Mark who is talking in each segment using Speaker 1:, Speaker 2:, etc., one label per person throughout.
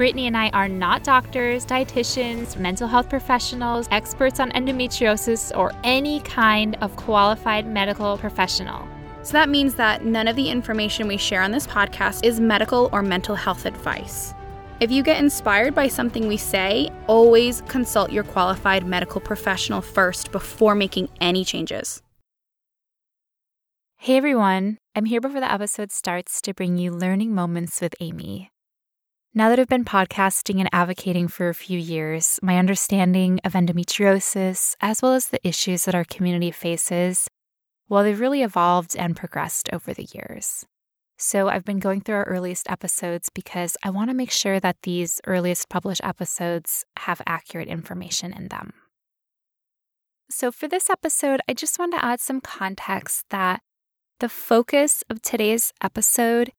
Speaker 1: Brittany and I are not doctors, dietitians, mental health professionals, experts on endometriosis, or any kind of qualified medical professional.
Speaker 2: So that means that none of the information we share on this podcast is medical or mental health advice. If you get inspired by something we say, always consult your qualified medical professional first before making any changes.
Speaker 1: Hey everyone, I'm here before the episode starts to bring you learning moments with Amy. Now that I've been podcasting and advocating for a few years, my understanding of endometriosis, as well as the issues that our community faces, well, they've really evolved and progressed over the years. So I've been going through our earliest episodes because I want to make sure that these earliest published episodes have accurate information in them. So for this episode, I just want to add some context that the focus of today's episode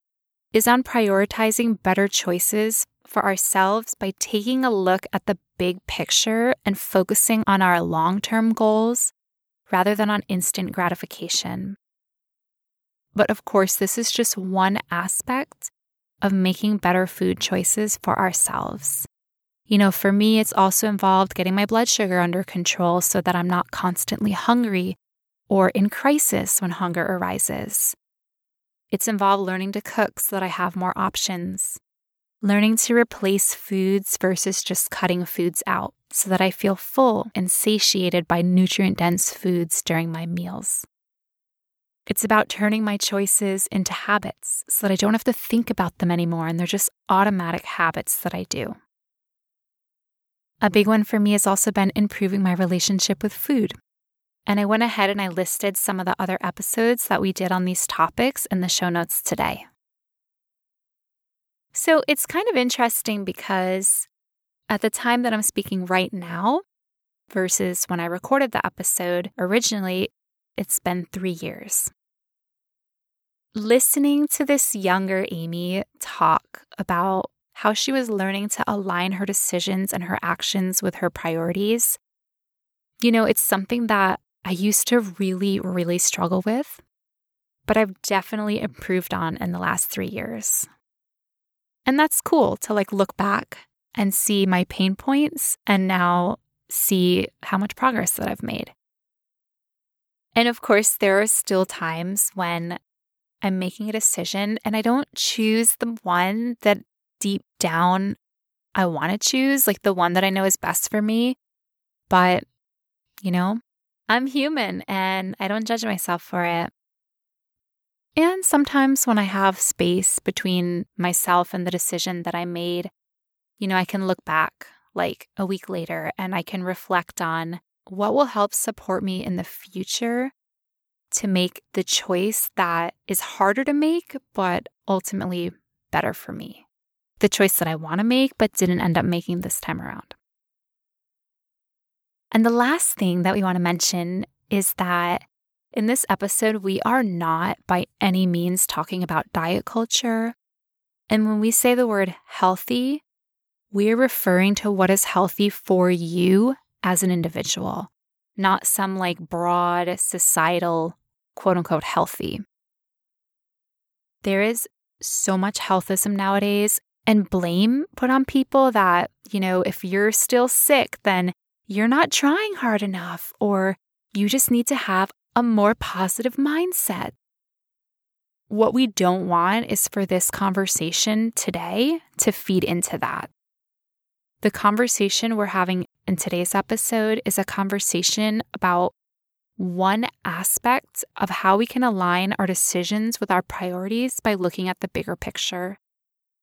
Speaker 1: is on prioritizing better choices for ourselves by taking a look at the big picture and focusing on our long term goals rather than on instant gratification. But of course, this is just one aspect of making better food choices for ourselves. You know, for me, it's also involved getting my blood sugar under control so that I'm not constantly hungry or in crisis when hunger arises. It's involved learning to cook so that I have more options, learning to replace foods versus just cutting foods out so that I feel full and satiated by nutrient dense foods during my meals. It's about turning my choices into habits so that I don't have to think about them anymore and they're just automatic habits that I do. A big one for me has also been improving my relationship with food and I went ahead and I listed some of the other episodes that we did on these topics in the show notes today. So it's kind of interesting because at the time that I'm speaking right now versus when I recorded the episode originally, it's been three years. Listening to this younger Amy talk about how she was learning to align her decisions and her actions with her priorities, you know, it's something that I used to really, really struggle with, but I've definitely improved on in the last three years. And that's cool to like look back and see my pain points and now see how much progress that I've made. And of course, there are still times when I'm making a decision and I don't choose the one that deep down I want to choose, like the one that I know is best for me. But, you know, I'm human and I don't judge myself for it. And sometimes when I have space between myself and the decision that I made, you know, I can look back like a week later and I can reflect on what will help support me in the future to make the choice that is harder to make, but ultimately better for me. The choice that I want to make, but didn't end up making this time around. And the last thing that we want to mention is that in this episode, we are not by any means talking about diet culture. And when we say the word healthy, we're referring to what is healthy for you as an individual, not some like broad societal quote unquote healthy. There is so much healthism nowadays and blame put on people that, you know, if you're still sick, then you're not trying hard enough, or you just need to have a more positive mindset. What we don't want is for this conversation today to feed into that. The conversation we're having in today's episode is a conversation about one aspect of how we can align our decisions with our priorities by looking at the bigger picture.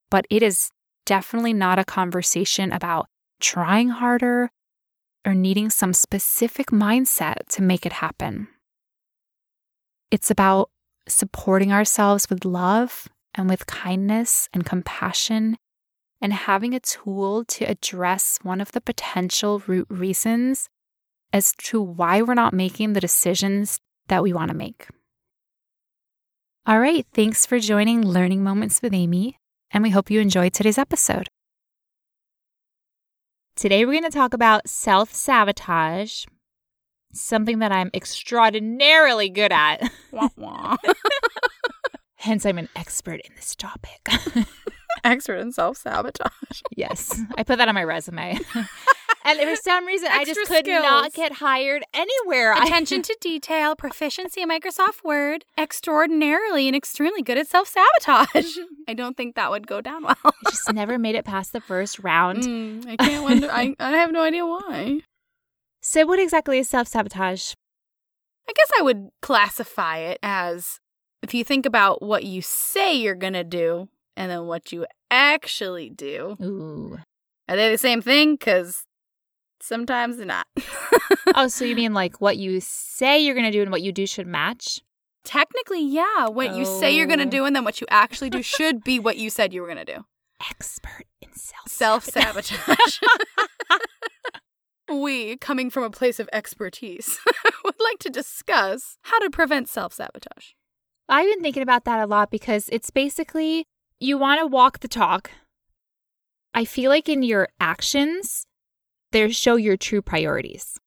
Speaker 1: But it is definitely not a conversation about trying harder or needing some specific mindset to make it happen. It's about supporting ourselves with love and with kindness and compassion and having a tool to address one of the potential root reasons as to why we're not making the decisions that we want to make. All right, thanks for joining Learning Moments with Amy, and we hope you enjoyed today's episode. Today, we're going to talk about self sabotage, something that I'm extraordinarily good at. Hence, I'm an expert in this topic.
Speaker 2: Expert in self sabotage.
Speaker 1: yes, I put that on my resume. and for some reason, I just could not get hired anywhere.
Speaker 2: Attention to detail, proficiency in Microsoft Word, extraordinarily and extremely good at self sabotage. I don't think that would go down well.
Speaker 1: I just never made it past the first round.
Speaker 2: Mm, I can't wonder. I, I have no idea why.
Speaker 1: So, what exactly is self sabotage?
Speaker 2: I guess I would classify it as if you think about what you say you're going to do and then what you actually do.
Speaker 1: Ooh.
Speaker 2: Are they the same thing? Because sometimes they're not.
Speaker 1: Oh, so you mean like what you say you're going to do and what you do should match?
Speaker 2: Technically, yeah. What you say you're going to
Speaker 1: Oh.
Speaker 2: do and then what you actually do should be what you said you were going to do.
Speaker 1: Expert in self
Speaker 2: Self sabotage. we, coming from a place of expertise, would like to discuss how to prevent self sabotage.
Speaker 1: I've been thinking about that a lot because it's basically you want to walk the talk. I feel like in your actions, there show your true priorities.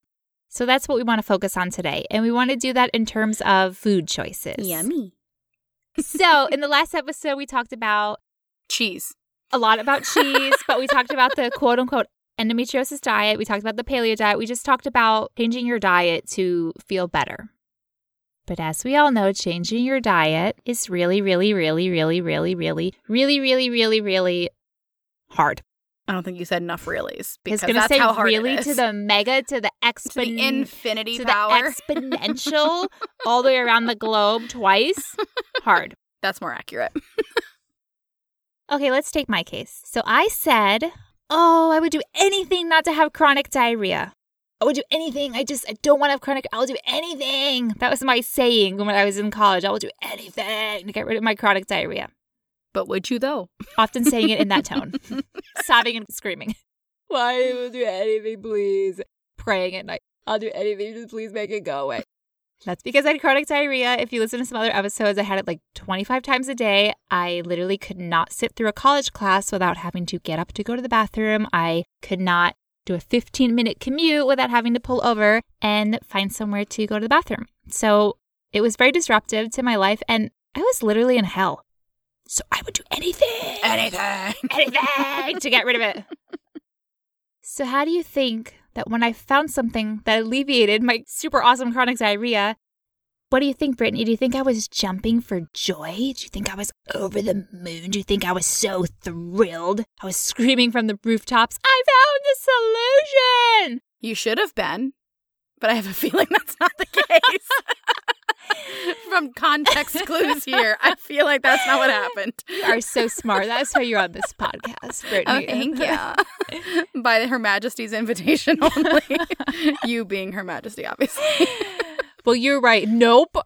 Speaker 1: So that's what we want to focus on today. And we want to do that in terms of food choices.
Speaker 2: Yummy.
Speaker 1: So in the last episode, we talked about
Speaker 2: Cheese.
Speaker 1: a lot about cheese, but we talked about the quote unquote endometriosis diet. We talked about the paleo diet. We just talked about changing your diet to feel better. But as we all know, changing your diet is really, really, really, really, really, really, really, really, really, really hard.
Speaker 2: I don't think you said enough reallys because
Speaker 1: It's going to
Speaker 2: that's
Speaker 1: say
Speaker 2: how hard
Speaker 1: really to the mega, to the
Speaker 2: exponential
Speaker 1: To
Speaker 2: the infinity
Speaker 1: to
Speaker 2: power.
Speaker 1: the exponential, all the way around the globe twice. Hard.
Speaker 2: that's more accurate.
Speaker 1: Okay, let's take my case. So I said, Oh, I would do anything not to have chronic diarrhea. I would do anything. I just, I don't want to have chronic. I'll do anything. That was my saying when I was in college. I will do anything to get rid of my chronic diarrhea.
Speaker 2: But would you though?
Speaker 1: Often saying it in that tone, sobbing and screaming. Why will do anything, please? Praying at night. I'll do anything. Just please make it go away. That's because I had chronic diarrhea. If you listen to some other episodes, I had it like 25 times a day. I literally could not sit through a college class without having to get up to go to the bathroom. I could not do a 15 minute commute without having to pull over and find somewhere to go to the bathroom. So it was very disruptive to my life, and I was literally in hell. So I would do anything,
Speaker 2: Anything.
Speaker 1: anything to get rid of it. So, how do you think that when I found something that alleviated my super awesome chronic diarrhea, what do you think, Brittany? Do you think I was jumping for joy? Do you think I was over the moon? Do you think I was so thrilled? I was screaming from the rooftops, I found the solution!
Speaker 2: You should have been, but I have a feeling that's not the case. From context clues here, I feel like that's not what happened.
Speaker 1: You are so smart. That's why you're on this podcast, Brittany.
Speaker 2: Oh, thank you. By Her Majesty's invitation only. you being Her Majesty, obviously.
Speaker 1: Well, you're right. Nope.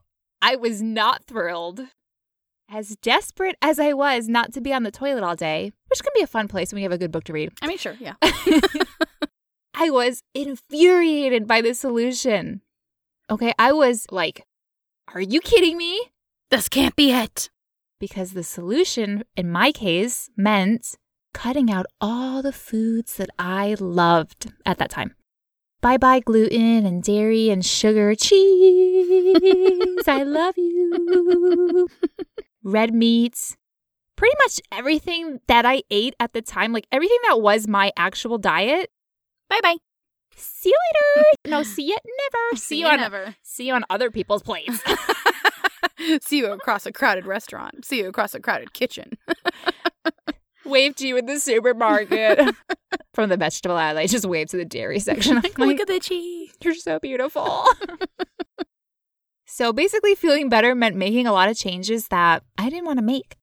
Speaker 1: I was not thrilled. As desperate as I was not to be on the toilet all day, which can be a fun place when you have a good book to read,
Speaker 2: I mean, sure, yeah.
Speaker 1: I was infuriated by the solution. Okay, I was like, are you kidding me?
Speaker 2: This can't be it.
Speaker 1: Because the solution, in my case, meant cutting out all the foods that I loved at that time. Bye bye gluten and dairy and sugar. Cheese, I love you. Red meats. Pretty much everything that I ate at the time, like everything that was my actual diet.
Speaker 2: Bye bye.
Speaker 1: See you later. No, see you never. See, you on
Speaker 2: never.
Speaker 1: see you on other people's plates.
Speaker 2: See you across a crowded restaurant. See you across a crowded kitchen.
Speaker 1: Wave to you in the supermarket. From the vegetable aisle, I just wave to the dairy section. I'm
Speaker 2: Look at the cheese.
Speaker 1: you're so beautiful. so basically, feeling better meant making a lot of changes that I didn't want to make.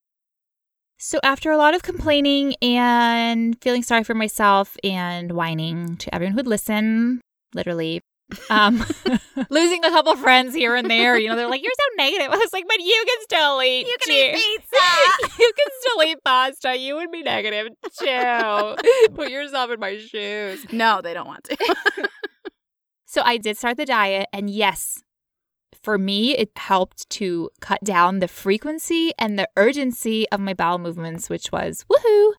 Speaker 1: So after a lot of complaining and feeling sorry for myself and whining to everyone who'd listen, literally Um, losing a couple friends here and there. You know, they're like, "You're so negative." I was like, "But you can still eat.
Speaker 2: You can
Speaker 1: cheese.
Speaker 2: eat pizza.
Speaker 1: you can still eat pasta. You would be negative too. Put yourself in my shoes."
Speaker 2: no, they don't want to.
Speaker 1: So I did start the diet, and yes, for me, it helped to cut down the frequency and the urgency of my bowel movements, which was woohoo.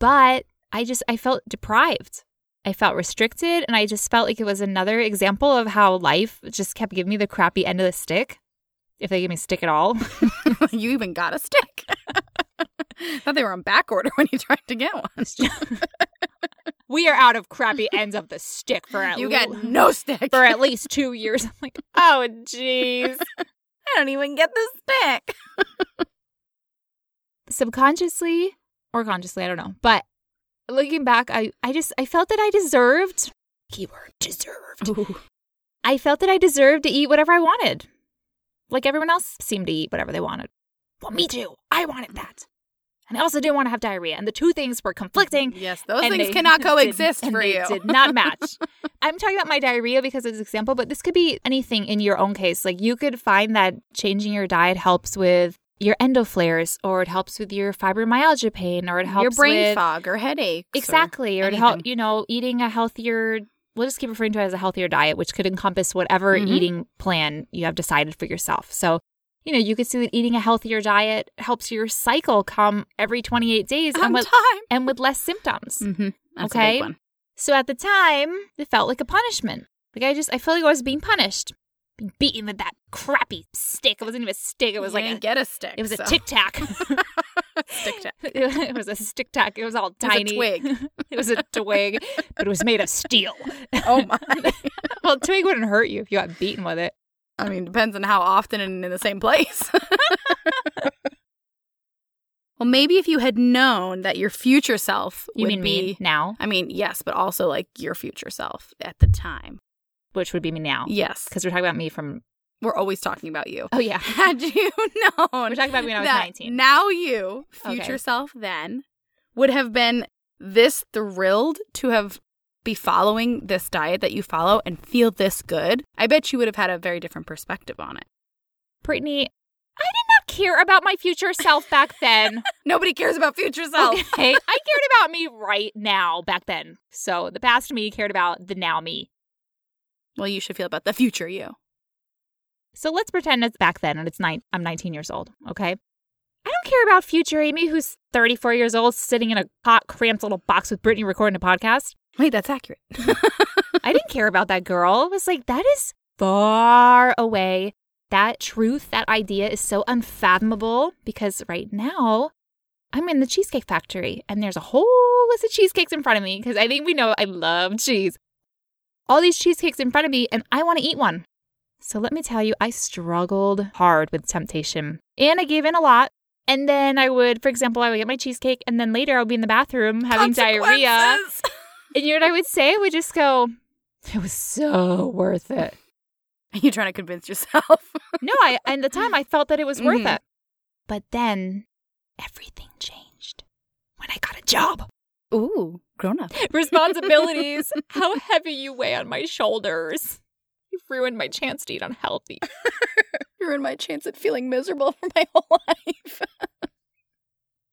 Speaker 1: But I just, I felt deprived. I felt restricted, and I just felt like it was another example of how life just kept giving me the crappy end of the stick. If they give me a stick at all.
Speaker 2: you even got a stick. Thought they were on back order when you tried to get one.
Speaker 1: we are out of crappy ends of the stick for at
Speaker 2: You
Speaker 1: least
Speaker 2: got no stick.
Speaker 1: for at least two years. I'm like, oh jeez.
Speaker 2: I don't even get the stick.
Speaker 1: subconsciously or consciously, I don't know. But looking back, I, I just I felt that I deserved keyword deserved. I felt that I deserved to eat whatever I wanted. Like everyone else seemed to eat whatever they wanted. Well, me too. I wanted that. And I also didn't want to have diarrhea. And the two things were conflicting.
Speaker 2: Yes, those things cannot
Speaker 1: did-
Speaker 2: coexist
Speaker 1: and
Speaker 2: for
Speaker 1: they
Speaker 2: you.
Speaker 1: did not match. I'm talking about my diarrhea because it's an example, but this could be anything in your own case. Like you could find that changing your diet helps with your endoflares, or it helps with your fibromyalgia pain, or it helps
Speaker 2: Your brain
Speaker 1: with
Speaker 2: fog or headache.
Speaker 1: exactly, or, it help you know eating a healthier. We'll just keep referring to it as a healthier diet, which could encompass whatever
Speaker 2: Mhm.
Speaker 1: eating plan you have decided for yourself. So. You know, you could see that eating a healthier diet helps your cycle come every 28 days
Speaker 2: On
Speaker 1: and with,
Speaker 2: time.
Speaker 1: and with less symptoms.
Speaker 2: Mm-hmm.
Speaker 1: Okay.
Speaker 2: a big one.
Speaker 1: So at the time, it felt like a punishment. Like I just, I felt like I was being punished, beaten with that crappy stick. It wasn't even a stick. It was
Speaker 2: You
Speaker 1: like
Speaker 2: didn't
Speaker 1: a,
Speaker 2: get a stick.
Speaker 1: it was a
Speaker 2: so-
Speaker 1: tic tac.
Speaker 2: stick tack.
Speaker 1: it was a stick tac. It was all tiny.
Speaker 2: It was a twig.
Speaker 1: it was a twig, but it was made of steel.
Speaker 2: Oh my.
Speaker 1: well, twig wouldn't hurt you if you got beaten with it.
Speaker 2: I mean, depends on how often and in the same place. well, maybe if you had known that your future self
Speaker 1: You
Speaker 2: would
Speaker 1: mean
Speaker 2: be
Speaker 1: me now,
Speaker 2: I mean, yes, but also like your future self at the time.
Speaker 1: Which would be me now,
Speaker 2: Yes,
Speaker 1: because we're talking about me from.
Speaker 2: we're always talking about you.
Speaker 1: Oh yeah,
Speaker 2: Had you known
Speaker 1: we're talking about me when I was nineteen.
Speaker 2: now you, future
Speaker 1: Okay.
Speaker 2: self then, would have been this thrilled to have be following this diet that you follow and feel this good, I bet you would have had a very different perspective on it.
Speaker 1: Brittany, I did not care about my future self back then.
Speaker 2: Nobody cares about future self.
Speaker 1: Okay. I cared about me right now back then. So the past me cared about the now me.
Speaker 2: Well, you should feel about the future you.
Speaker 1: So let's pretend it's back then and it's nine I'm 19 years old, okay? I don't care about future Amy who's 34 years old sitting in a hot cramped little box with Brittany recording a podcast.
Speaker 2: Wait, that's accurate.
Speaker 1: I didn't care about that girl. It was like that is far away. That truth, that idea is so unfathomable because right now I'm in the Cheesecake Factory and there's a whole list of cheesecakes in front of me because I think we know I love cheese. All these cheesecakes in front of me and I want to eat one. So let me tell you, I struggled hard with temptation and I gave in a lot. And then I would, for example, I would get my cheesecake and then later I would be in the bathroom having diarrhea. And you know what I would say? I would just go, it was so worth it.
Speaker 2: Are you trying to convince yourself?
Speaker 1: No, I at the time I felt that it was worth
Speaker 2: Mhm.
Speaker 1: it. But then everything changed when I got a job.
Speaker 2: Ooh, grown up.
Speaker 1: Responsibilities. How heavy you weigh on my shoulders. You've ruined my chance to eat unhealthy.
Speaker 2: You ruined my chance at feeling miserable for my whole life.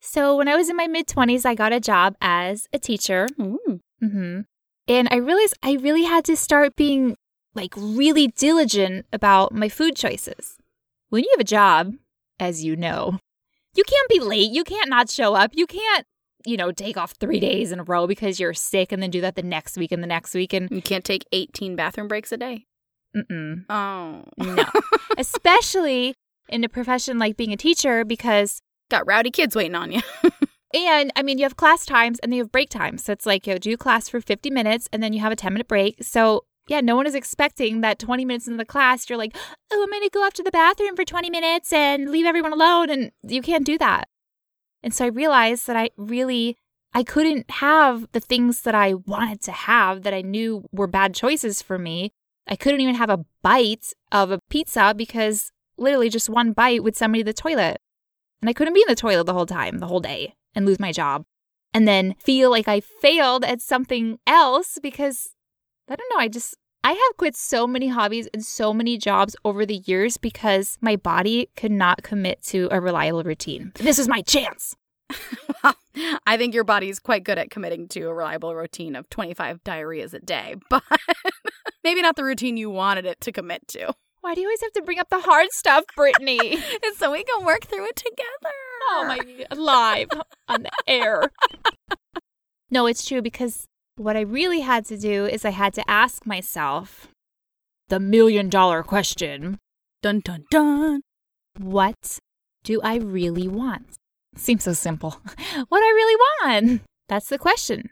Speaker 1: So when I was in my mid 20s, I got a job as a teacher.
Speaker 2: Ooh.
Speaker 1: hmm And I realized I really had to start being like really diligent about my food choices. When you have a job, as you know, you can't be late. You can't not show up. You can't, you know, take off three days in a row because you're sick and then do that the next week and the next week. And
Speaker 2: You can't take 18 bathroom breaks a day.
Speaker 1: mm-mm,
Speaker 2: Oh.
Speaker 1: no, especially in a profession like being a teacher because
Speaker 2: Got rowdy kids waiting on you.
Speaker 1: And I mean, you have class times and then you have break times. So it's like you do class for 50 minutes and then you have a 10 minute break. So yeah, no one is expecting that 20 minutes into the class, you're like, oh, I'm going to go off to the bathroom for 20 minutes and leave everyone alone. And you can't do that. And so I realized that I really, I couldn't have the things that I wanted to have that I knew were bad choices for me. I couldn't even have a bite of a pizza because literally just one bite would send me to the toilet. And I couldn't be in the toilet the whole time, the whole day, and lose my job. And then feel like I failed at something else because I don't know, I just I have quit so many hobbies and so many jobs over the years because my body could not commit to a reliable routine. This is my chance.
Speaker 2: I think your body's quite good at committing to a reliable routine of 25 diarrheas a day, but maybe not the routine you wanted it to commit to.
Speaker 1: Why do you always have to bring up the hard stuff, Brittany?
Speaker 2: it's so we can work through it together.
Speaker 1: Oh my, live on the air. no, it's true because what I really had to do is I had to ask myself the million dollar question
Speaker 2: Dun dun dun.
Speaker 1: What do I really want? Seems so simple. What I really want? That's the question.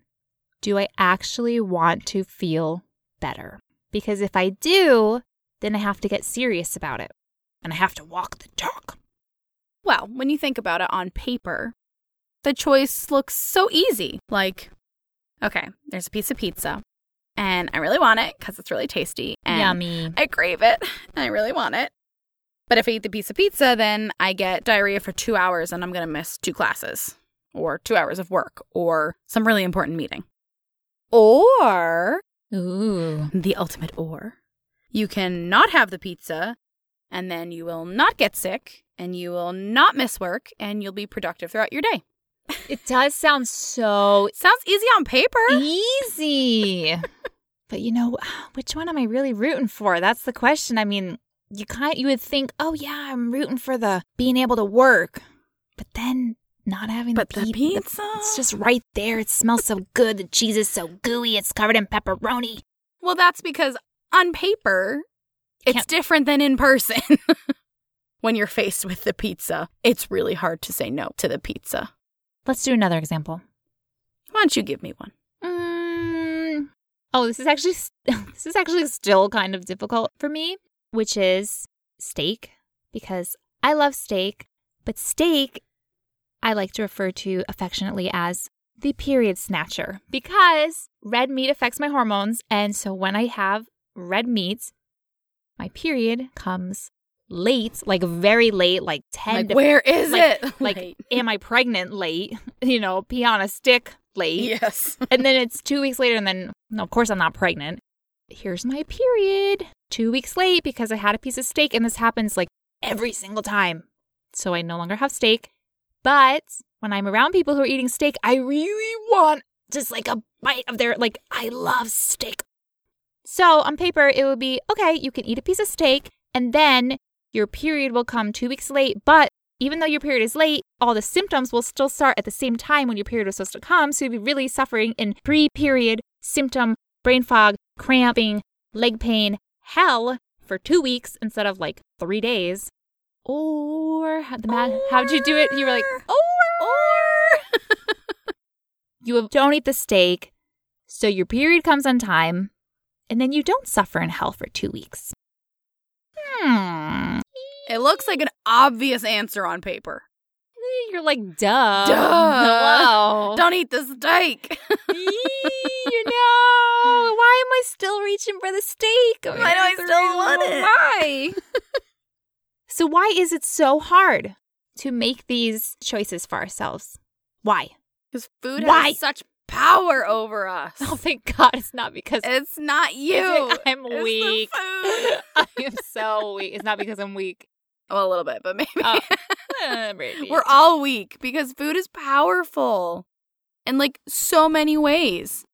Speaker 1: Do I actually want to feel better? Because if I do, then I have to get serious about it and I have to walk the talk.
Speaker 2: Well, when you think about it on paper, the choice looks so easy. Like, okay, there's a piece of pizza and I really want it because it's really tasty. And
Speaker 1: Yummy.
Speaker 2: I crave it and I really want it. But if I eat the piece of pizza, then I get diarrhea for two hours and I'm going to miss two classes or two hours of work or some really important meeting. Or,
Speaker 1: Ooh.
Speaker 2: the ultimate or, you can not have the pizza and then you will not get sick and you will not miss work and you'll be productive throughout your day.
Speaker 1: It does sound so
Speaker 2: Sounds easy on paper.
Speaker 1: easy. but you know, which one am I really rooting for? That's the question. I mean, you kind you would think, "Oh yeah, I'm rooting for the being able to work." But then not having
Speaker 2: But
Speaker 1: the,
Speaker 2: the
Speaker 1: pi-
Speaker 2: pizza?
Speaker 1: It's just right there. It smells so good. The cheese is so gooey. It's covered in pepperoni.
Speaker 2: Well, that's because on paper, it's different than in person. when you're faced with the pizza, it's really hard to say no to the pizza.
Speaker 1: Let's do another example.
Speaker 2: Why don't you give me one?
Speaker 1: Mm, oh, this is actually this is actually still kind of difficult for me, which is steak because I love steak, but steak I like to refer to affectionately as the period snatcher because red meat affects my hormones and so when I have red meat, my period comes late, like very late, like 10
Speaker 2: Like,
Speaker 1: to
Speaker 2: where is
Speaker 1: like-
Speaker 2: it?
Speaker 1: like
Speaker 2: Late.
Speaker 1: am I pregnant late? You know, pee on a stick late
Speaker 2: yes.
Speaker 1: and then it's two weeks later, and then, no, of course, I'm not pregnant. Here's my period. Two weeks late because I had a piece of steak, and this happens like every single time. So I no longer have steak. But when I'm around people who are eating steak, I really want just like a bite of their, like, I love steak. So on paper, it would be okay, you can eat a piece of steak, and then your period will come two weeks late, but even though your period is late, all the symptoms will still start at the same time when your period was supposed to come. So you'll be really suffering in pre period symptom, brain fog, cramping, leg pain, hell for two weeks instead of like three days. Or the math, how'd you do it? You were like, or, or, you don't eat the steak, so your period comes on time, and then you don't suffer in hell for two weeks. Hmm.
Speaker 2: It looks like an obvious answer on paper.
Speaker 1: Eh, you're like, duh.
Speaker 2: Duh.
Speaker 1: Hello.
Speaker 2: Don't eat the steak.
Speaker 1: you know, why am I still reaching for the steak?
Speaker 2: Why do I still want it?
Speaker 1: Why? so why is it so hard to make these choices for ourselves? Why?
Speaker 2: Because food
Speaker 1: Why?
Speaker 2: has such power over us.
Speaker 1: Oh, thank God it's not because
Speaker 2: It's not you.
Speaker 1: I'm
Speaker 2: It's
Speaker 1: weak. I am so weak. It's not because I'm weak.
Speaker 2: Well, a little bit, but maybe.
Speaker 1: Oh. Uh, maybe.
Speaker 2: We're all weak because food is powerful in like so many ways.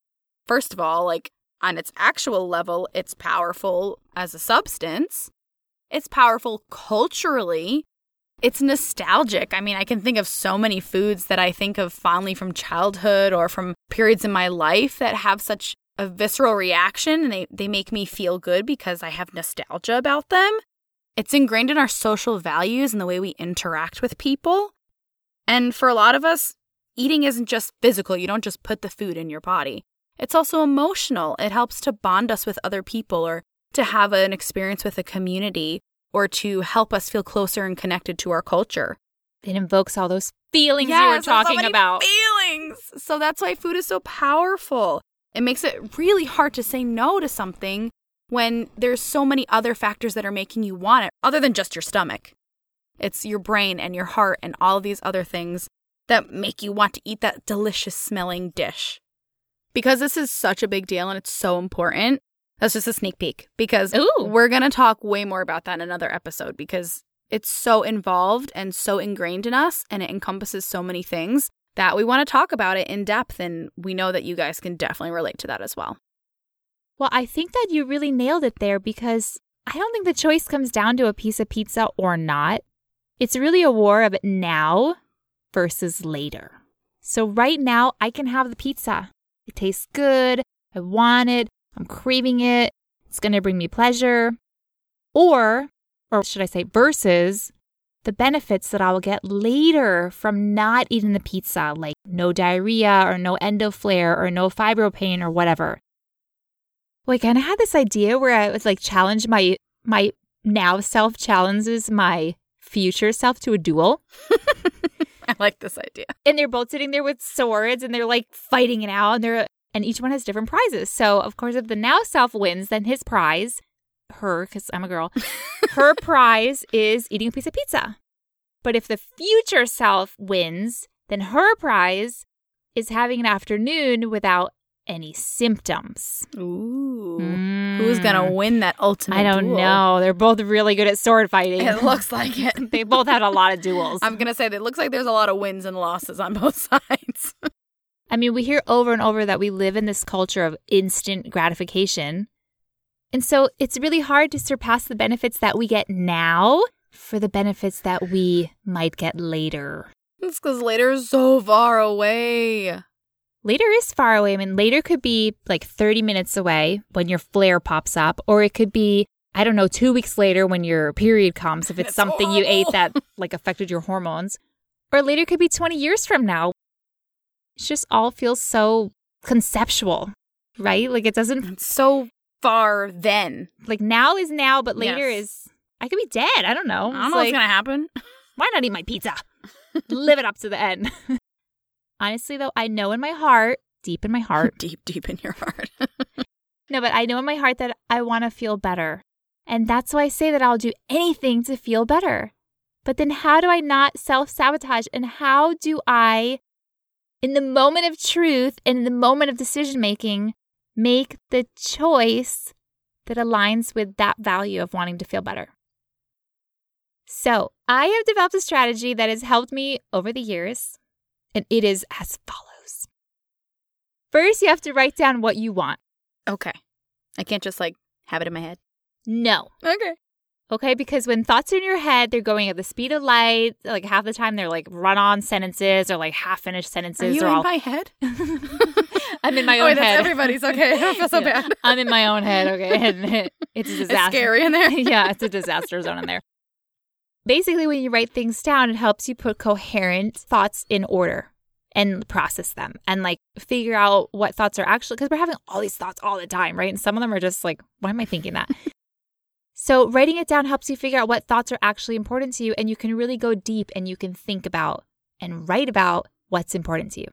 Speaker 2: First of all, like on its actual level, it's powerful as a substance. It's powerful culturally. It's nostalgic. I mean, I can think of so many foods that I think of fondly from childhood or from periods in my life that have such a visceral reaction and they, they make me feel good because I have nostalgia about them. It's ingrained in our social values and the way we interact with people. And for a lot of us, eating isn't just physical. You don't just put the food in your body. It's also emotional. It helps to bond us with other people or to have an experience with a community or to help us feel closer and connected to our culture.
Speaker 1: it invokes all those feelings you were
Speaker 2: Yes, there's so
Speaker 1: talking
Speaker 2: many
Speaker 1: about.
Speaker 2: Feelings. So that's why food is so powerful. It makes it really hard to say no to something when there's so many other factors that are making you want it other than just your stomach. It's your brain and your heart and all these other things that make you want to eat that delicious smelling dish. Because this is such a big deal and it's so important, That's just a sneak peek because
Speaker 1: Ooh.
Speaker 2: we're going to talk way more about that in another episode because it's so involved and so ingrained in us and it encompasses so many things that we want to talk about it in depth. And we know that you guys can definitely relate to that as well.
Speaker 1: Well, I think that you really nailed it there because I don't think the choice comes down to a piece of pizza or not. It's really a war of now versus later. So, right now, I can have the pizza. It tastes good. I want it. I'm craving it. It's going to bring me pleasure. Or, or should I say, versus the benefits that I will get later from not eating the pizza, like no diarrhea or no endoflare or no fibro pain or whatever. Well, I kind of had this idea where I was like challenge my my now self challenges my future self to a duel.
Speaker 2: I like this idea.
Speaker 1: And they're both sitting there with swords and they're like fighting it out and they're and each one has different prizes. So of course if the now self wins, then his prize, her, because I'm a girl, her prize is eating a piece of pizza. But if the future self wins, then her prize is having an afternoon without any symptoms.
Speaker 2: Ooh. Mm. Who's going to win that ultimate
Speaker 1: I don't
Speaker 2: duel?
Speaker 1: know. They're both really good at sword fighting.
Speaker 2: It looks like it.
Speaker 1: they both had a lot of duels.
Speaker 2: I'm going to say that it looks like there's a lot of wins and losses on both sides.
Speaker 1: I mean, we hear over and over that we live in this culture of instant gratification. And so it's really hard to surpass the benefits that we get now for the benefits that we might get later.
Speaker 2: it's because later is so far away.
Speaker 1: Later is far away. I mean, later could be like 30 minutes away when your flare pops up, or it could be, I don't know, two weeks later when your period comes, if it's
Speaker 2: That's
Speaker 1: something you ate that like affected your hormones. Or later could be 20 years from now. It just all feels so conceptual, right? Like it doesn't,
Speaker 2: It's so far then.
Speaker 1: like now is now, but later
Speaker 2: Yes.
Speaker 1: is, I could be dead. I don't know.
Speaker 2: I don't
Speaker 1: It's
Speaker 2: know
Speaker 1: like,
Speaker 2: what's going to happen.
Speaker 1: why not eat my pizza? Live it up to the end. Honestly, though, I know in my heart, deep in my heart,
Speaker 2: deep, deep in your heart.
Speaker 1: No, but I know in my heart that I want to feel better. And that's why I say that I'll do anything to feel better. But then how do I not self sabotage? And how do I, in the moment of truth and in the moment of decision making, make the choice that aligns with that value of wanting to feel better? So I have developed a strategy that has helped me over the years, and it is as follows. First, you have to write down what you want.
Speaker 2: okay. I can't just like have it in my head.
Speaker 1: No.
Speaker 2: Okay.
Speaker 1: Okay, because when thoughts are in your head, they're going at the speed of light. Like half the time, they're like run-on sentences or like half-finished sentences.
Speaker 2: Are you in
Speaker 1: all...
Speaker 2: my head?
Speaker 1: I'm in my
Speaker 2: oh,
Speaker 1: own
Speaker 2: wait, that's
Speaker 1: head.
Speaker 2: everybody's. Okay. I don't feel so bad.
Speaker 1: I'm in my own head. Okay, and it's a disaster.
Speaker 2: It's scary in there.
Speaker 1: yeah, it's a disaster zone in there. Basically, when you write things down, it helps you put coherent thoughts in order and process them and like figure out what thoughts are actually because we're having all these thoughts all the time, right? And some of them are just like, why am I thinking that? so, writing it down helps you figure out what thoughts are actually important to you, and you can really go deep and you can think about and write about what's important to you.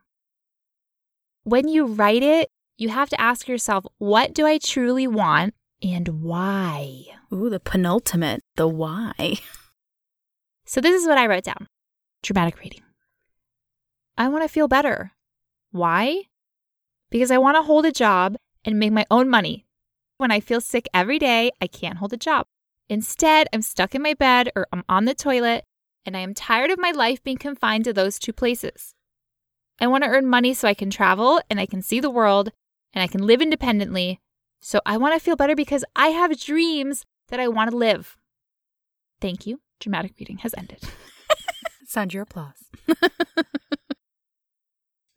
Speaker 1: When you write it, you have to ask yourself, what do I truly want and why?
Speaker 2: Ooh, the penultimate. The why.
Speaker 1: So this is what I wrote down. Dramatic reading. I want to feel better. Why? Because I want to hold a job and make my own money. When I feel sick every day, I can't hold a job. Instead, I'm stuck in my bed or I'm on the toilet, and I am tired of my life being confined to those two places. I want to earn money so I can travel and I can see the world and I can live independently. So I want to feel better because I have dreams that I want to live. Thank you. Dramatic reading has ended.
Speaker 2: Sound your applause.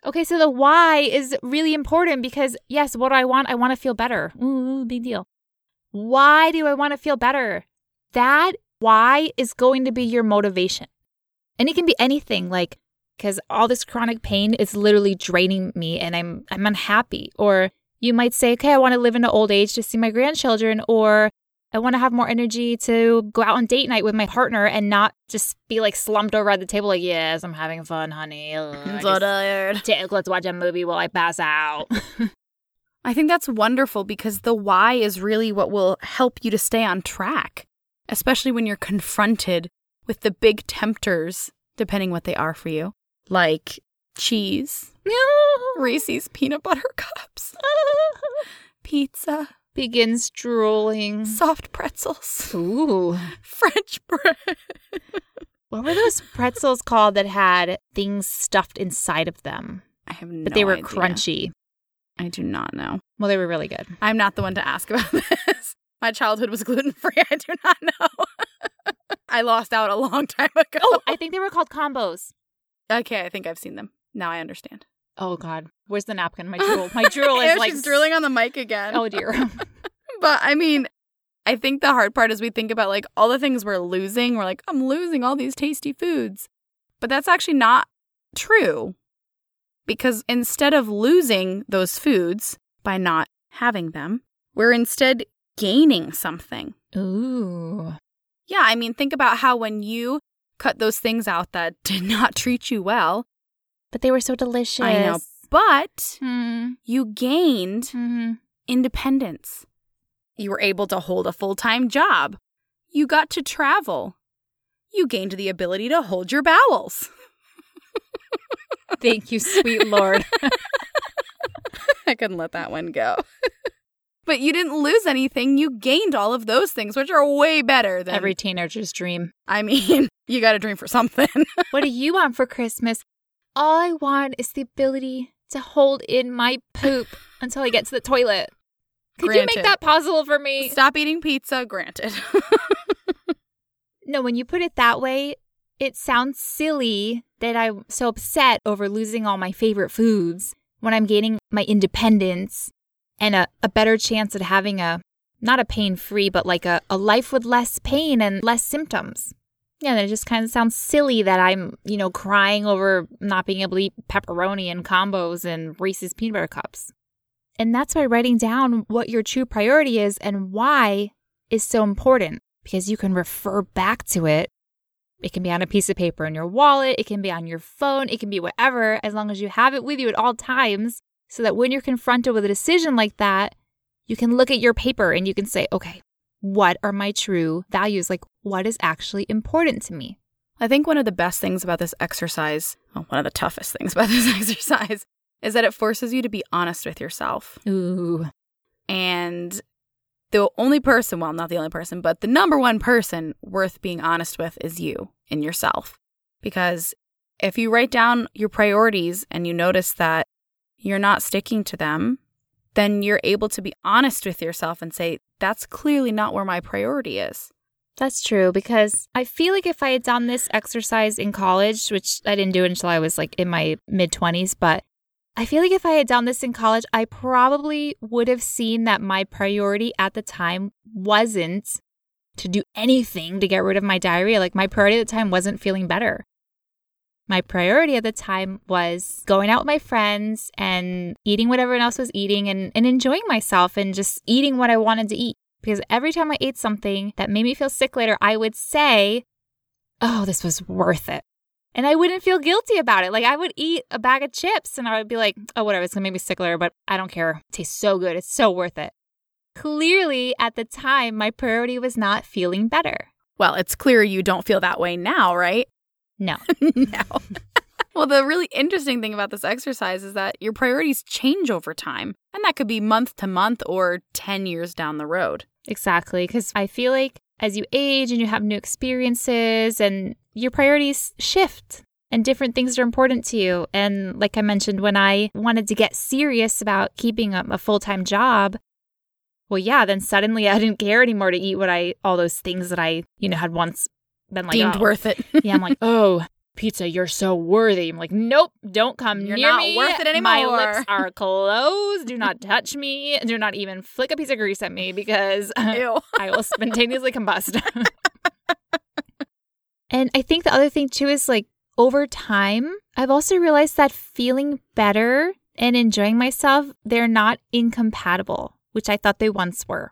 Speaker 1: Okay, so the why is really important because, yes, what do I want? I want to feel better. Ooh, big deal. Why do I want to feel better? That why is going to be your motivation. And it can be anything like, because all this chronic pain is literally draining me and I'm I'm unhappy. Or you might say, okay, I want to live into old age to see my grandchildren, or I want to have more energy to go out on date night with my partner and not just be like slumped over at the table, like, yes, I'm having fun, honey. Ugh,
Speaker 2: I'm so tired.
Speaker 1: Tick, let's watch a movie while I pass out.
Speaker 2: I think that's wonderful because the why is really what will help you to stay on track, especially when you're confronted with the big tempters, depending what they are for you, like cheese, Reese's peanut butter cups, pizza,
Speaker 1: begins drooling.
Speaker 2: Soft pretzels.
Speaker 1: Ooh.
Speaker 2: French bread.
Speaker 1: What were those pretzels called that had things stuffed inside of them?
Speaker 2: I have no
Speaker 1: But they were
Speaker 2: idea.
Speaker 1: crunchy.
Speaker 2: I do not know.
Speaker 1: Well, they were really good.
Speaker 2: I'm not the one to ask about this. My childhood was gluten free. I do not know. I lost out a long time ago.
Speaker 1: Oh, I think they were called combos.
Speaker 2: okay. I think I've seen them. Now I understand.
Speaker 1: Oh God, where's the napkin? My drool. My drool is like
Speaker 2: she's drooling on the mic again.
Speaker 1: Oh dear.
Speaker 2: But I mean, I think the hard part is we think about like all the things we're losing. We're like, I'm losing all these tasty foods. But that's actually not true. Because instead of losing those foods by not having them, we're instead gaining something.
Speaker 1: Ooh.
Speaker 2: Yeah, I mean, think about how when you cut those things out that did not treat you well,
Speaker 1: But they were so delicious.
Speaker 2: I know, but
Speaker 1: Hmm.
Speaker 2: you gained
Speaker 1: hmm
Speaker 2: independence. You were able to hold a full time job. You got to travel. You gained the ability to hold your bowels.
Speaker 1: Thank you, sweet Lord.
Speaker 2: I couldn't let that one go. but you didn't lose anything. You gained all of those things, which are way better than
Speaker 1: Every teenager's dream.
Speaker 2: I mean, you got to dream for something.
Speaker 1: What do you want for Christmas? All I want is the ability to hold in my poop until I get to the toilet. Could you make that possible for me?
Speaker 2: Stop eating pizza, granted.
Speaker 1: No, when you put it that way, it sounds silly that I'm so upset over losing all my favorite foods when I'm gaining my independence and a, a better chance at having a, not a pain free, but like a, a life with less pain and less symptoms. Yeah, and it just kind of sounds silly that I'm, you know, crying over not being able to eat pepperoni and combos and Reese's peanut butter cups. And that's why writing down what your true priority is and why is so important because you can refer back to it. It can be on a piece of paper in your wallet, it can be on your phone, it can be whatever, as long as you have it with you at all times, so that when you're confronted with a decision like that, you can look at your paper and you can say, okay, what are my true values? Like, what is actually important to me?
Speaker 2: I think one of the best things about this exercise, well, one of the toughest things about this exercise, is that it forces you to be honest with yourself.
Speaker 1: Ooh.
Speaker 2: And the only person, well, not the only person, but the number one person worth being honest with is you and yourself. Because if you write down your priorities and you notice that you're not sticking to them, then you're able to be honest with yourself and say, that's clearly not where my priority is.
Speaker 1: That's true because I feel like if I had done this exercise in college, which I didn't do until I was like in my mid 20s, but I feel like if I had done this in college, I probably would have seen that my priority at the time wasn't to do anything to get rid of my diarrhea. Like my priority at the time wasn't feeling better. My priority at the time was going out with my friends and eating what everyone else was eating and, and enjoying myself and just eating what I wanted to eat. Because every time I ate something that made me feel sick later, I would say, Oh, this was worth it. And I wouldn't feel guilty about it. Like I would eat a bag of chips and I would be like, oh, whatever, it's gonna make me sick later, but I don't care. It tastes so good. It's so worth it. Clearly, at the time, my priority was not feeling better.
Speaker 2: Well, it's clear you don't feel that way now, right?
Speaker 1: No.
Speaker 2: no. well, the really interesting thing about this exercise is that your priorities change over time, and that could be month to month or 10 years down the road.
Speaker 1: Exactly. Because I feel like as you age and you have new experiences and your priorities shift and different things are important to you. And like I mentioned, when I wanted to get serious about keeping a, a full time job, well, yeah, then suddenly I didn't care anymore to eat what I, all those things that I, you know, had once been like,
Speaker 2: Deemed
Speaker 1: oh.
Speaker 2: worth it.
Speaker 1: yeah, I'm like, oh, pizza, you're so worthy. I'm like, nope, don't come
Speaker 2: You're
Speaker 1: near
Speaker 2: not
Speaker 1: me.
Speaker 2: worth it anymore.
Speaker 1: My lips are closed. Do not touch me. Do not even flick a piece of grease at me because I will spontaneously combust. and I think the other thing too is like over time, I've also realized that feeling better and enjoying myself, they're not incompatible, which I thought they once were.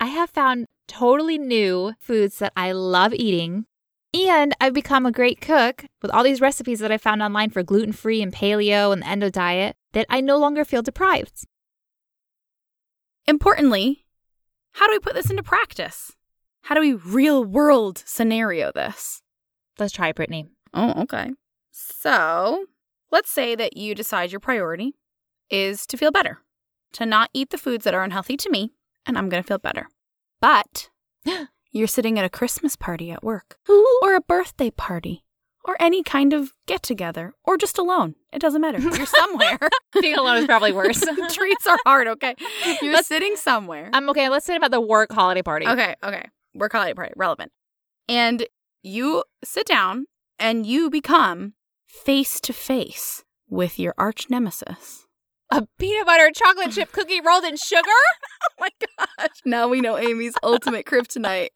Speaker 1: I have found totally new foods that I love eating. And I've become a great cook with all these recipes that I found online for gluten free and paleo and the endo diet that I no longer feel deprived.
Speaker 2: Importantly, how do we put this into practice? How do we real world scenario this?
Speaker 1: Let's try, it, Brittany.
Speaker 2: Oh, okay. So let's say that you decide your priority is to feel better, to not eat the foods that are unhealthy to me, and I'm going to feel better. But you're sitting at a Christmas party at work, or a birthday party, or any kind of get together, or just alone. It doesn't matter. You're somewhere.
Speaker 1: Being alone is probably worse.
Speaker 2: Treats are hard, okay? You're
Speaker 1: Let's-
Speaker 2: sitting somewhere.
Speaker 1: I'm okay. Let's say about the work holiday party.
Speaker 2: Okay, okay. Work holiday party, relevant. And you sit down and you become face to face with your arch nemesis.
Speaker 1: A peanut butter chocolate chip cookie rolled in sugar?
Speaker 2: Oh my gosh. Now we know Amy's ultimate kryptonite.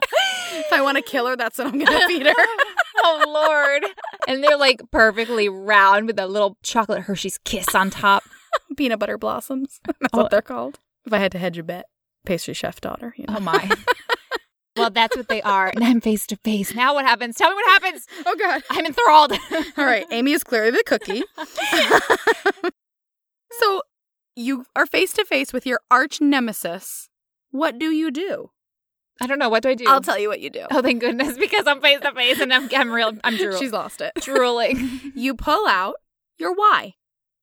Speaker 2: if I want to kill her, that's what I'm going to feed her.
Speaker 1: oh Lord. And they're like perfectly round with a little chocolate Hershey's kiss on top.
Speaker 2: Peanut butter blossoms. That's
Speaker 1: Oh.
Speaker 2: what they're called. If I had to hedge a bet, pastry chef daughter. You oh, know?
Speaker 1: Oh my. well, that's what they are. And I'm face to face. Now what happens? Tell me what happens.
Speaker 2: Oh, God.
Speaker 1: I'm enthralled.
Speaker 2: All right. Amy is clearly the cookie. So you are face to face with your arch nemesis. What do you do?
Speaker 1: I don't know. What do I do?
Speaker 2: I'll tell you what you do.
Speaker 1: Oh, thank goodness, because I'm face to face and I'm I'm real. I'm drooling.
Speaker 2: She's lost it.
Speaker 1: drooling.
Speaker 2: You pull out your why.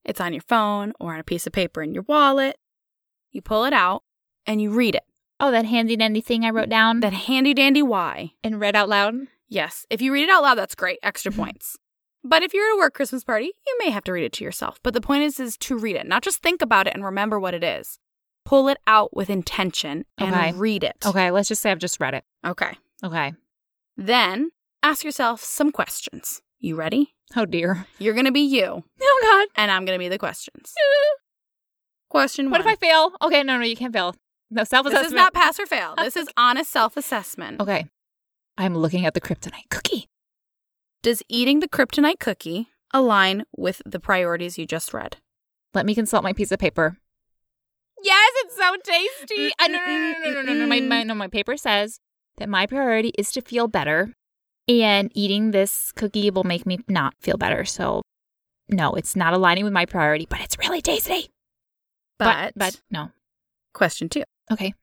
Speaker 2: It's on your phone or on a piece of paper in your wallet. You pull it out and you read it.
Speaker 1: Oh, that handy dandy thing I wrote down
Speaker 2: That handy dandy why.
Speaker 1: and read out loud.
Speaker 2: Yes, if you read it out loud, that's great. Extra points. But if you're at a work Christmas party, you may have to read it to yourself. But the point is, is to read it, not just think about it and remember what it is. Pull it out with intention and
Speaker 1: Okay.
Speaker 2: read it.
Speaker 1: Okay, let's just say I've just read it.
Speaker 2: Okay.
Speaker 1: Okay.
Speaker 2: Then ask yourself some questions. You ready?
Speaker 1: Oh dear.
Speaker 2: You're going to be you,
Speaker 1: Oh God.
Speaker 2: and I'm going to be the questions. Question one.
Speaker 1: What if. I fail? Okay, no, no, you can't fail. No self assessment.
Speaker 2: This is not pass or fail. This is honest self assessment.
Speaker 1: Okay. I'm looking at the kryptonite cookie.
Speaker 2: Does eating the kryptonite cookie align with the priorities you just read?
Speaker 1: Let me consult my piece of paper. Yes, it's so tasty. I, no, no, no, no, no, no, no. My, my, no, my paper says that my priority is to feel better, and eating this cookie will make me not feel better. So, no, it's not aligning with my priority, but it's really tasty.
Speaker 2: But,
Speaker 1: but, but no.
Speaker 2: question two
Speaker 1: Okay.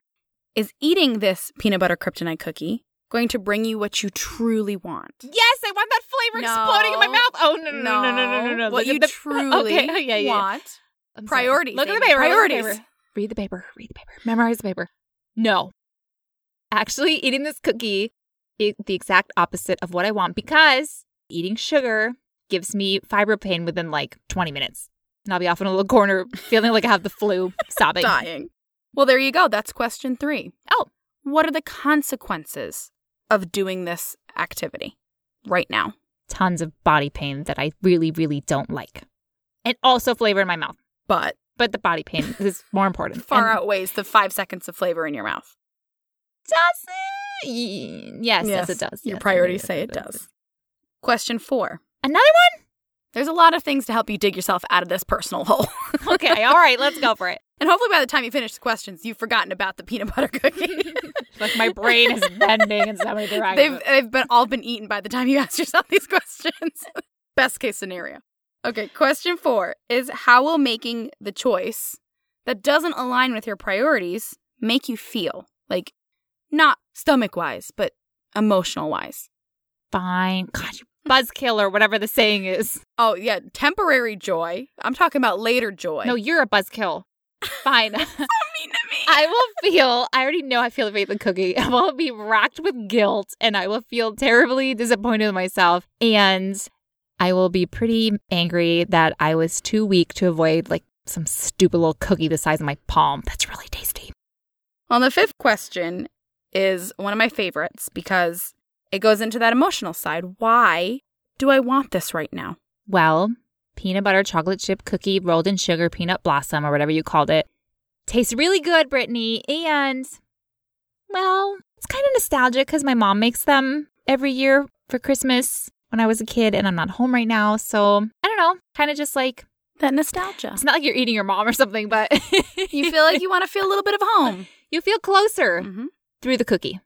Speaker 2: is eating this peanut butter kryptonite cookie going to bring you what you truly want?
Speaker 1: Yes, I want that flavor
Speaker 2: No.
Speaker 1: exploding in my mouth. Oh no, no, no, no, no, no, no, no.
Speaker 2: What
Speaker 1: Look
Speaker 2: you
Speaker 1: the-
Speaker 2: truly
Speaker 1: okay. oh, yeah, yeah.
Speaker 2: want.
Speaker 1: I'm sorry.
Speaker 2: Priorities,
Speaker 1: Look at the paper. look at the
Speaker 2: priorities.
Speaker 1: paper. Read the paper. Read the paper. Memorize the paper. No. Actually, eating this cookie is the exact opposite of what I want because eating sugar gives me fibro pain within like 20 minutes. And I'll be off in a little corner feeling like I have the flu, sobbing.
Speaker 2: Dying. Well, there you go. That's question three.
Speaker 1: Oh.
Speaker 2: What are the consequences of doing this activity right now?
Speaker 1: Tons of body pain that I really, really don't like. And also flavor in my mouth.
Speaker 2: But
Speaker 1: But the body pain is more important.
Speaker 2: far
Speaker 1: And
Speaker 2: outweighs the five seconds of flavor in your mouth.
Speaker 1: Does it? Y- Yes, yes, it does.
Speaker 2: Your
Speaker 1: Yes,
Speaker 2: priorities say it does. Question four.
Speaker 1: Another one?
Speaker 2: There's a lot of things to help you dig yourself out of this personal hole.
Speaker 1: Okay, all right, let's go for it.
Speaker 2: And hopefully by the time you finish the questions, you've forgotten about the peanut butter cookie.
Speaker 1: Like my brain is bending in so many directions.
Speaker 2: they've they've been all been eaten by the time you ask yourself these questions. Best case scenario. Okay, question four is how will making the choice that doesn't align with your priorities make you feel? Like not stomach wise, but emotional wise.
Speaker 1: Fine. God, you buzzkill or whatever the saying is.
Speaker 2: Oh yeah, temporary joy. I'm talking about later joy.
Speaker 1: No, you're a buzzkill. Fine.
Speaker 2: mean to me.
Speaker 1: I will feel, I already know I feel the cookie. I will be racked with guilt and I will feel terribly disappointed with myself. And I will be pretty angry that I was too weak to avoid like some stupid little cookie the size of my palm. That's really tasty.
Speaker 2: Well, the fifth question is one of my favorites because it goes into that emotional side. Why do I want this right now?
Speaker 1: Well, peanut butter chocolate chip cookie rolled in sugar peanut blossom or whatever you called it tastes really good, Brittany. And, well, it's kind of nostalgic because my mom makes them every year for Christmas when I was a kid and I'm not home right now. So I don't know, kind of just like,
Speaker 2: That nostalgia.
Speaker 1: it's not like you're eating your mom or something, but
Speaker 2: You feel like you want to feel a little bit of home.
Speaker 1: you feel closer
Speaker 2: hmm
Speaker 1: through the cookie.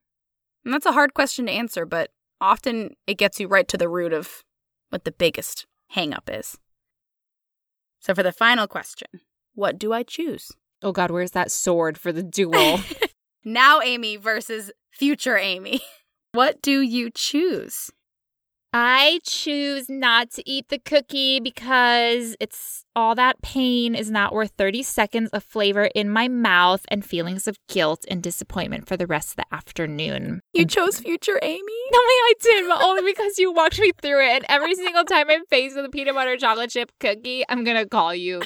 Speaker 2: And that's a hard question to answer, but often it gets you right to the root of what the biggest hang up is. So for the final question, what do I choose?
Speaker 1: Oh God, where's that sword for the duel?
Speaker 2: Now Amy versus future Amy. What do you choose?
Speaker 1: I choose not to eat the cookie because it's all that pain is not worth 30 seconds of flavor in my mouth and feelings of guilt and disappointment for the rest of the afternoon.
Speaker 2: You chose future Amy?
Speaker 1: No, I didn't, but only because you walked me through it. And every single time I'm faced with a peanut butter chocolate chip cookie, I'm going to call you.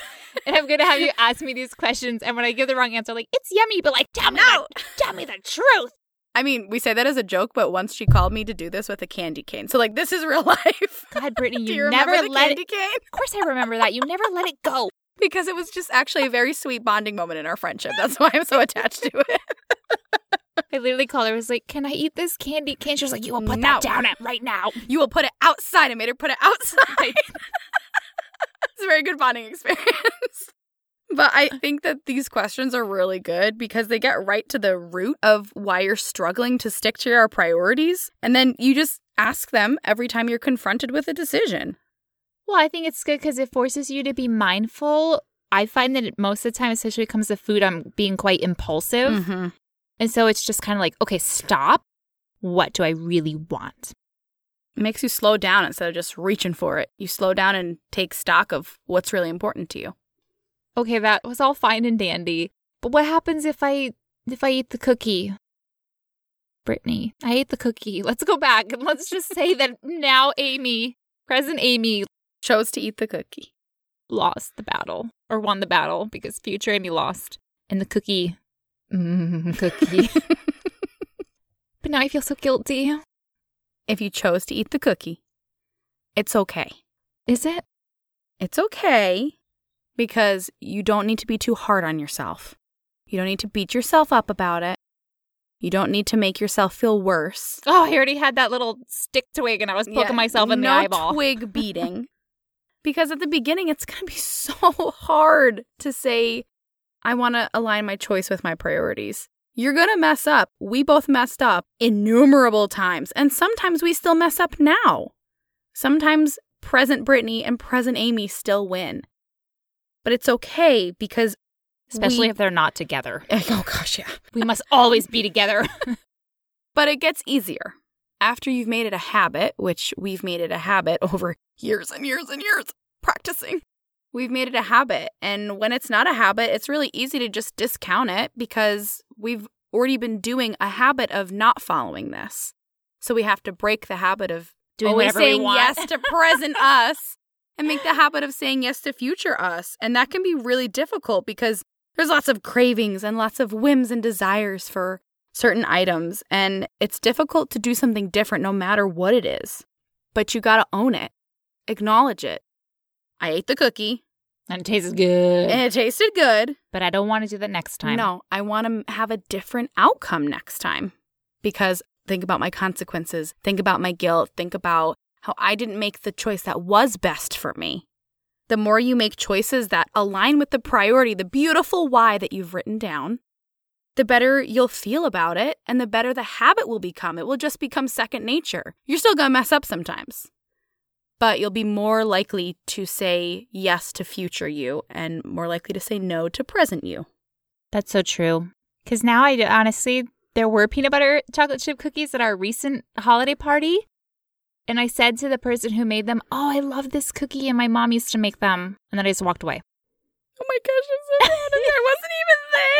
Speaker 1: And I'm going to have you ask me these questions. And when I give the wrong answer, like, it's yummy, but like, tell me,
Speaker 2: No.
Speaker 1: the, tell me the truth.
Speaker 2: I mean, we say that as a joke, but once she called me to do this with a candy cane. So, like, this is real life.
Speaker 1: God, Brittany, you,
Speaker 2: you
Speaker 1: never
Speaker 2: the
Speaker 1: let
Speaker 2: candy
Speaker 1: it.
Speaker 2: cane?
Speaker 1: Of course, I remember that. You never let it go.
Speaker 2: Because it was just actually a very sweet bonding moment in our friendship. That's why I'm so attached to it.
Speaker 1: I literally called her. I was like, "Can I eat this candy cane?" She was like, "You will put
Speaker 2: No.
Speaker 1: that down at right now."
Speaker 2: You will put it outside. I made her put it outside. it's a very good bonding experience. But I think that these questions are really good because they get right to the root of why you're struggling to stick to your priorities. And then you just ask them every time you're confronted with a decision.
Speaker 1: Well, I think it's good because it forces you to be mindful. I find that most of the time, especially when it comes to food, I'm being quite impulsive.
Speaker 2: Mm-hmm.
Speaker 1: And so it's just kind of like, okay, stop. What do I really want?
Speaker 2: It makes you slow down instead of just reaching for it. You slow down and take stock of what's really important to you.
Speaker 1: Okay, that was all fine and dandy. But what happens if I if I eat the cookie? Brittany, I ate the cookie. Let's go back and let's just say that now Amy, present Amy,
Speaker 2: Chose to eat the cookie.
Speaker 1: lost the battle or won the battle because future Amy lost. And the cookie, mm, cookie. but now I feel so guilty.
Speaker 2: If you chose to eat the cookie, it's okay.
Speaker 1: Is it?
Speaker 2: It's okay because you don't need to be too hard on yourself. You don't need to beat yourself up about it. You don't need to make yourself feel worse.
Speaker 1: Oh, I already had that little stick twig and I was poking
Speaker 2: Yeah,
Speaker 1: myself in
Speaker 2: no
Speaker 1: the eyeball.
Speaker 2: twig beating. because at the beginning, it's going to be so hard to say, I want to align my choice with my priorities. You're going to mess up. We both messed up innumerable times. And sometimes we still mess up now. Sometimes present Brittany and present Amy still win. But it's okay because
Speaker 1: Especially
Speaker 2: we-
Speaker 1: if they're not together.
Speaker 2: Oh gosh, yeah.
Speaker 1: We must always be together.
Speaker 2: But it gets easier. After you've made it a habit, which we've made it a habit over years and years and years practicing. We've made it a habit. And when it's not a habit, it's really easy to just discount it because we've already been doing a habit of not following this. So we have to break the habit of
Speaker 1: Doing
Speaker 2: always
Speaker 1: whatever we
Speaker 2: saying
Speaker 1: want.
Speaker 2: yes to present us and make the habit of saying yes to future us. And that can be really difficult because there's lots of cravings and lots of whims and desires for certain items. And it's difficult to do something different no matter what it is. But you got to own it, acknowledge it. I ate the cookie
Speaker 1: and it tasted good.
Speaker 2: and it tasted good.
Speaker 1: but I don't want to do that next time.
Speaker 2: No, I want to have a different outcome next time because think about my consequences, think about my guilt, think about how I didn't make the choice that was best for me. The more you make choices that align with the priority, the beautiful why that you've written down, the better you'll feel about it and the better the habit will become. It will just become second nature. You're still going to mess up sometimes, but you'll be more likely to say yes to future you and more likely to say no to present you.
Speaker 1: That's so true. Because now I honestly, there were peanut butter chocolate chip cookies at our recent holiday party. And I said to the person who made them, Oh, I love this cookie, and my mom used to make them. And then I just walked away.
Speaker 2: Oh my gosh, I'm so you. I wasn't even there.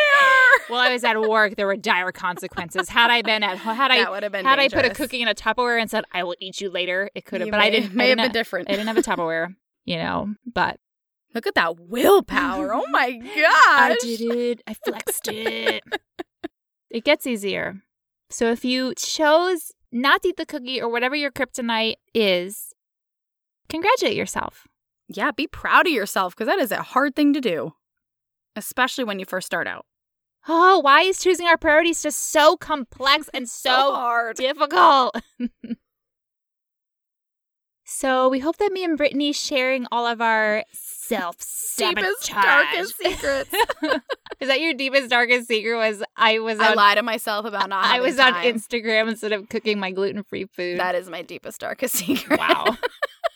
Speaker 1: Well, I was at work. There were dire consequences. Had I been at had I
Speaker 2: That would have been
Speaker 1: had I put a cookie in a Tupperware and said, I will eat you later, it could have. But I didn't.
Speaker 2: May
Speaker 1: I
Speaker 2: have
Speaker 1: didn't
Speaker 2: been different.
Speaker 1: I didn't have a Tupperware, you know. But
Speaker 2: Look at that willpower. Oh my
Speaker 1: god.
Speaker 2: I
Speaker 1: did it. I flexed it. it gets easier. So if you chose not eat the cookie or whatever your kryptonite is, congratulate yourself.
Speaker 2: Yeah, be proud of yourself because that is a hard thing to do, especially when you first start out.
Speaker 1: Oh, why is choosing our priorities just so complex and so
Speaker 2: hard.
Speaker 1: difficult? so we hope that me and Brittany sharing all of our self
Speaker 2: Deepest, darkest secrets.
Speaker 1: is that your deepest darkest secret? Was I was
Speaker 2: I
Speaker 1: on
Speaker 2: lie to myself about not
Speaker 1: I was on. Instagram instead of cooking my gluten free food.
Speaker 2: That is my deepest, darkest secret.
Speaker 1: wow.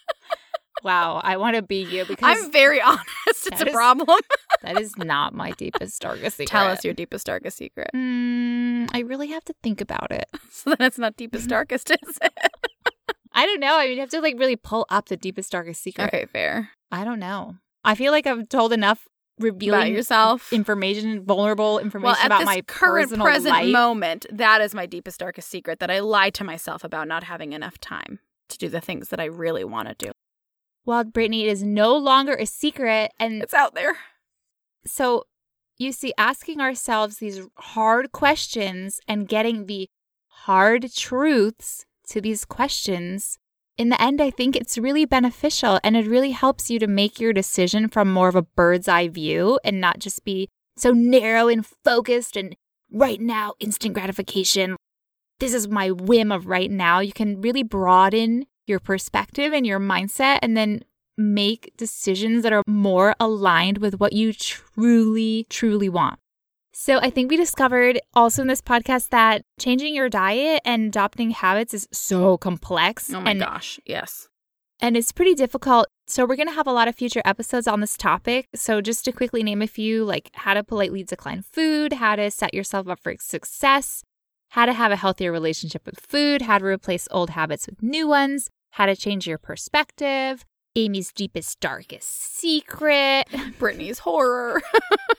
Speaker 1: wow. I want to be you because
Speaker 2: I'm very honest. It's a
Speaker 1: is-
Speaker 2: problem.
Speaker 1: that is not my deepest, darkest secret.
Speaker 2: Tell us your deepest, darkest secret.
Speaker 1: Mm, I really have to think about it.
Speaker 2: So then it's not deepest, darkest, is it?
Speaker 1: I don't know. I mean, you have to like really pull up the deepest, darkest secret.
Speaker 2: Okay, fair.
Speaker 1: I don't know. I feel like I've told enough revealing
Speaker 2: About yourself.
Speaker 1: information, vulnerable information
Speaker 2: Well,
Speaker 1: about
Speaker 2: this
Speaker 1: my
Speaker 2: current present
Speaker 1: life.
Speaker 2: moment, that is my deepest, darkest secret that I lie to myself about not having enough time to do the things that I really want to do.
Speaker 1: well, Brittany, it is no longer a secret, and
Speaker 2: It's out there.
Speaker 1: so you see, asking ourselves these hard questions and getting the hard truths to these questions. In the end, I think it's really beneficial and it really helps you to make your decision from more of a bird's eye view and not just be so narrow and focused and right now, instant gratification. This is my whim of right now. You can really broaden your perspective and your mindset and then make decisions that are more aligned with what you truly, truly want. So I think we discovered also in this podcast that changing your diet and adopting habits is so complex.
Speaker 2: Oh my
Speaker 1: and,
Speaker 2: gosh. Yes.
Speaker 1: and it's pretty difficult. So we're going to have a lot of future episodes on this topic. So just to quickly name a few, like how to politely decline food, how to set yourself up for success, how to have a healthier relationship with food, how to replace old habits with new ones, how to change your perspective, Amy's deepest, darkest secret.
Speaker 2: Brittany's horror.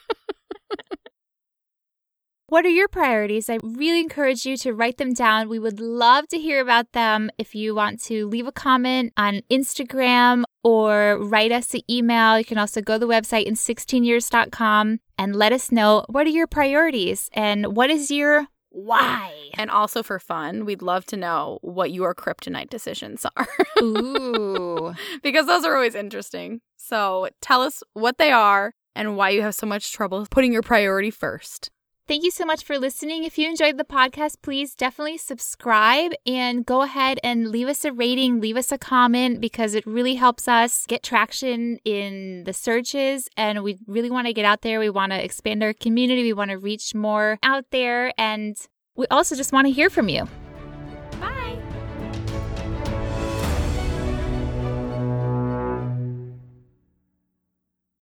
Speaker 1: What are your priorities? I really encourage you to write them down. We would love to hear about them. If you want to leave a comment on Instagram or write us an email, you can also go to the website in 16years.com and let us know what are your priorities and what is your why.
Speaker 2: and also for fun, we'd love to know what your kryptonite decisions are.
Speaker 1: Ooh.
Speaker 2: because those are always interesting. So tell us what they are and why you have so much trouble putting your priority first.
Speaker 1: Thank you so much for listening. If you enjoyed the podcast, please definitely subscribe and go ahead and leave us a rating, leave us a comment because it really helps us get traction in the searches. And we really want to get out there. We want to expand our community. We want to reach more out there. And we also just want to hear from you.